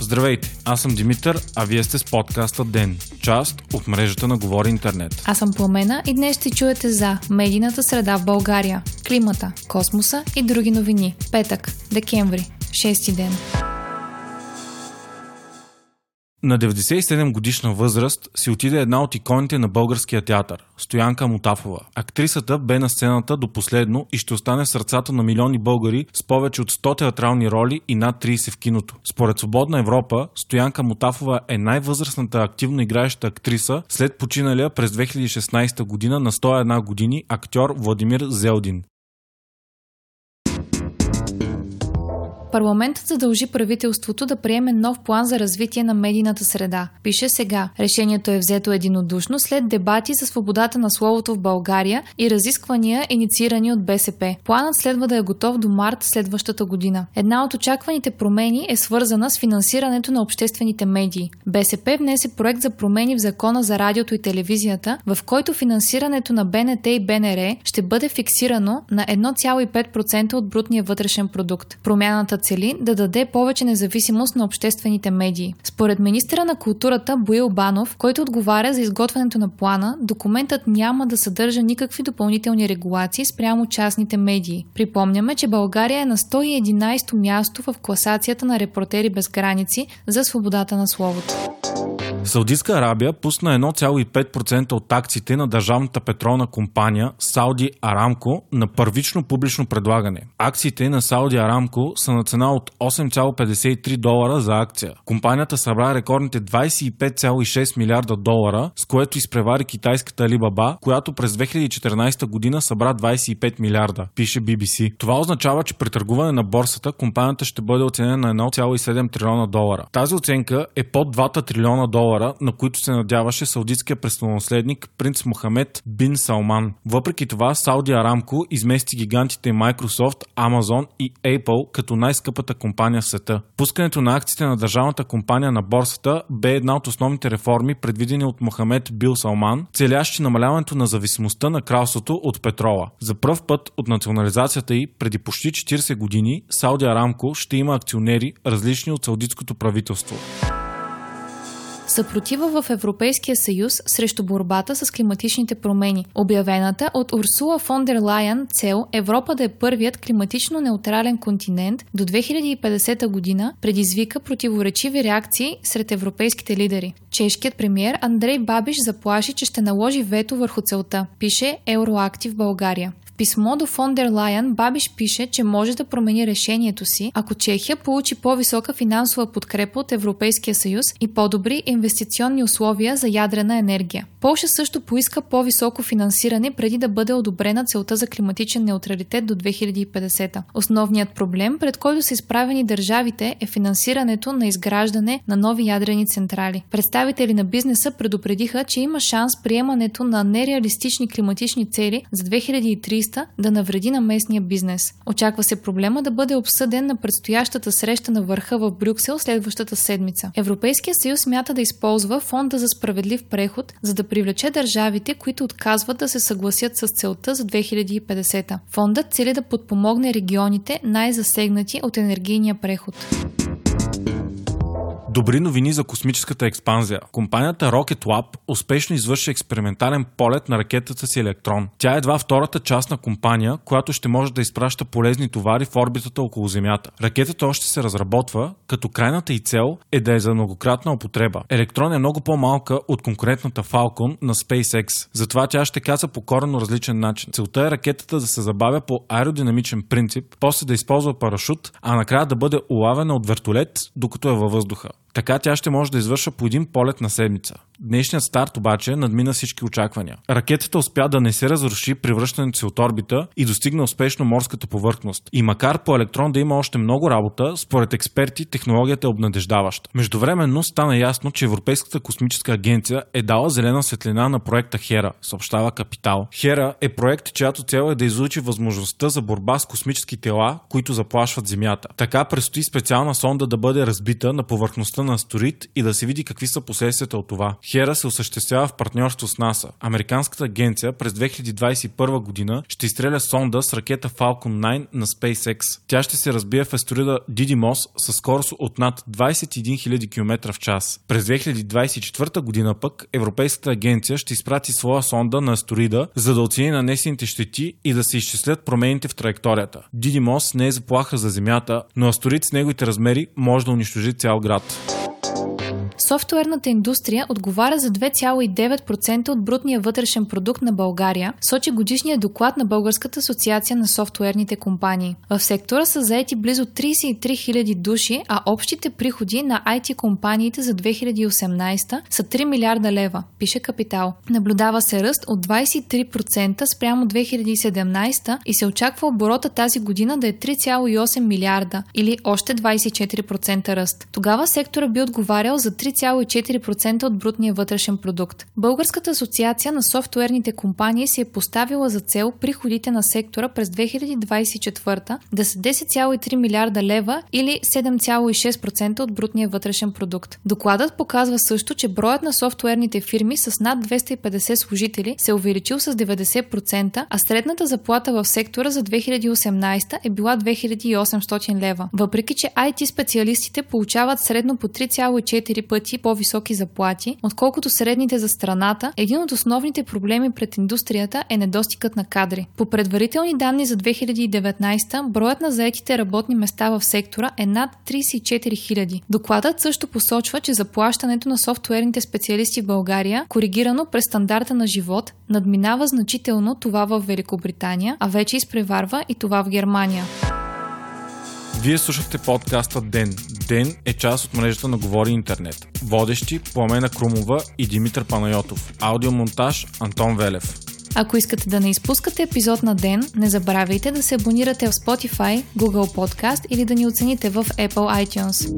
Здравейте, аз съм Димитър, а вие сте с подкаста ДЕН, част от мрежата на Говори Интернет. Аз съм Пламена и днес ще чуете за медийната среда в България, климата, космоса и други новини. Петък, декември, 6 ден. На 97 годишна възраст си отиде една от иконите на българския театър – Стоянка Мутафова. Актрисата бе на сцената до последно и ще остане в сърцата на милиони българи с повече от 100 театрални роли и над 30 в киното. Според Свободна Европа, Стоянка Мутафова е най-възрастната активно играеща актриса след починалия през 2016 година на 101 години актьор Владимир Зелдин. Парламентът задължи правителството да приеме нов план за развитие на медийната среда. Пише сега. Решението е взето единодушно след дебати за свободата на словото в България и разисквания, инициирани от БСП. Планът следва да е готов до март следващата година. Една от очакваните промени е свързана с финансирането на обществените медии. БСП внесе проект за промени в закона за радиото и телевизията, в който финансирането на БНТ и БНР ще бъде фиксирано на 1,5% от брутния вътрешен продукт. Промяната цели да даде повече независимост на обществените медии. Според министра на културата Боил Банов, който отговаря за изготвянето на плана, документът няма да съдържа никакви допълнителни регулации спрямо частните медии. Припомняме, че България е на 111-то място в класацията на репортери без граници за свободата на словото. Саудитска Арабия пусна 1,5% от акциите на държавната петролна компания Сауди Арамко на първично публично предлагане. Акциите на Сауди Арамко са на цена от 8,53 долара за акция. Компанията събра рекордните 25,6 милиарда долара, с което изпревари китайската Alibaba, която през 2014 година събра 25 милиарда, пише BBC. Това означава, че при търгуване на борсата компанията ще бъде оценена на 1,7 трилиона долара. Тази оценка е под 2 трилиона долара, на които се надяваше саудитския престолонаследник принц Мохамед Бин Салман. Въпреки това, Сауди Арамко измести гигантите Microsoft, Amazon и Apple като най-скъпата компания в света. Пускането на акциите на държавната компания на борсата бе една от основните реформи, предвидени от Мохамед Бил Салман, целящи намаляването на зависимостта на кралството от петрола. За пръв път от национализацията й преди почти 40 години Сауди Арамко ще има акционери, различни от саудитското правителство. Съпротива в Европейския съюз срещу борбата с климатичните промени. Обявената от Урсула фон дер Лайен цел Европа да е първият климатично неутрален континент до 2050 година предизвика противоречиви реакции сред европейските лидери. Чешкият премьер Андрей Бабиш заплаши, че ще наложи вето върху целта, пише Евроактив България писмо до фон дер Лайен Бабиш пише, че може да промени решението си, ако Чехия получи по-висока финансова подкрепа от Европейския съюз и по-добри инвестиционни условия за ядрена енергия. Полша също поиска по-високо финансиране преди да бъде одобрена целта за климатичен неутралитет до 2050. Основният проблем, пред който са изправени държавите, е финансирането на изграждане на нови ядрени централи. Представители на бизнеса предупредиха, че има шанс приемането на нереалистични климатични цели за 2030 туриста да навреди на местния бизнес. Очаква се проблема да бъде обсъден на предстоящата среща на върха в Брюксел следващата седмица. Европейския съюз смята да използва фонда за справедлив преход, за да привлече държавите, които отказват да се съгласят с целта за 2050. Фондът цели да подпомогне регионите най-засегнати от енергийния преход. Добри новини за космическата експанзия. Компанията Rocket Lab успешно извърши експериментален полет на ракетата си Електрон. Тя е едва втората част на компания, която ще може да изпраща полезни товари в орбитата около Земята. Ракетата още се разработва, като крайната и цел е да е за многократна употреба. Електрон е много по-малка от конкурентната Falcon на SpaceX, затова тя ще каза по коренно различен начин. Целта е ракетата да се забавя по аеродинамичен принцип, после да използва парашут, а накрая да бъде улавена от вертолет, докато е във въздуха. Така тя ще може да извършва по един полет на седмица. Днешният старт обаче надмина всички очаквания. Ракетата успя да не се разруши при връщането си от орбита и достигна успешно морската повърхност. И макар по електрон да има още много работа, според експерти технологията е обнадеждаваща. Междувременно стана ясно, че Европейската космическа агенция е дала зелена светлина на проекта Хера, съобщава Капитал. Хера е проект, чиято цел е да изучи възможността за борба с космически тела, които заплашват Земята. Така предстои специална сонда да бъде разбита на повърхността на астероид и да се види какви са последствията от това. Хера се осъществява в партньорство с НАСА. Американската агенция през 2021 година ще изстреля сонда с ракета Falcon 9 на SpaceX. Тя ще се разбие в астероида Didymos със скорост от над 21 000 км в час. През 2024 година пък Европейската агенция ще изпрати своя сонда на астероида, за да оцени нанесените щети и да се изчислят промените в траекторията. Дидимос не е заплаха за Земята, но астероид с неговите размери може да унищожи цял град. Софтуерната индустрия отговаря за 2,9% от брутния вътрешен продукт на България, сочи годишния доклад на Българската асоциация на софтуерните компании. В сектора са заети близо 33 000 души, а общите приходи на IT компаниите за 2018 са 3 милиарда лева, пише Капитал. Наблюдава се ръст от 23% спрямо 2017 и се очаква оборота тази година да е 3,8 милиарда или още 24% ръст. Тогава сектора би отговарял за 3, 3,4% от брутния вътрешен продукт. Българската асоциация на софтуерните компании си е поставила за цел приходите на сектора през 2024 да са 10,3 милиарда лева или 7,6% от брутния вътрешен продукт. Докладът показва също, че броят на софтуерните фирми с над 250 служители се е увеличил с 90%, а средната заплата в сектора за 2018 е била 2800 лева. Въпреки, че IT специалистите получават средно по 3,4 пъти пъти по-високи заплати, отколкото средните за страната, един от основните проблеми пред индустрията е недостигът на кадри. По предварителни данни за 2019, броят на заетите работни места в сектора е над 34 000. Докладът също посочва, че заплащането на софтуерните специалисти в България, коригирано през стандарта на живот, надминава значително това в Великобритания, а вече изпреварва и това в Германия. Вие слушахте подкаста Ден. Ден е част от мрежата на Говори Интернет. Водещи Пламена Крумова и Димитър Панайотов. Аудиомонтаж Антон Велев. Ако искате да не изпускате епизод на ден, не забравяйте да се абонирате в Spotify, Google Podcast или да ни оцените в Apple iTunes.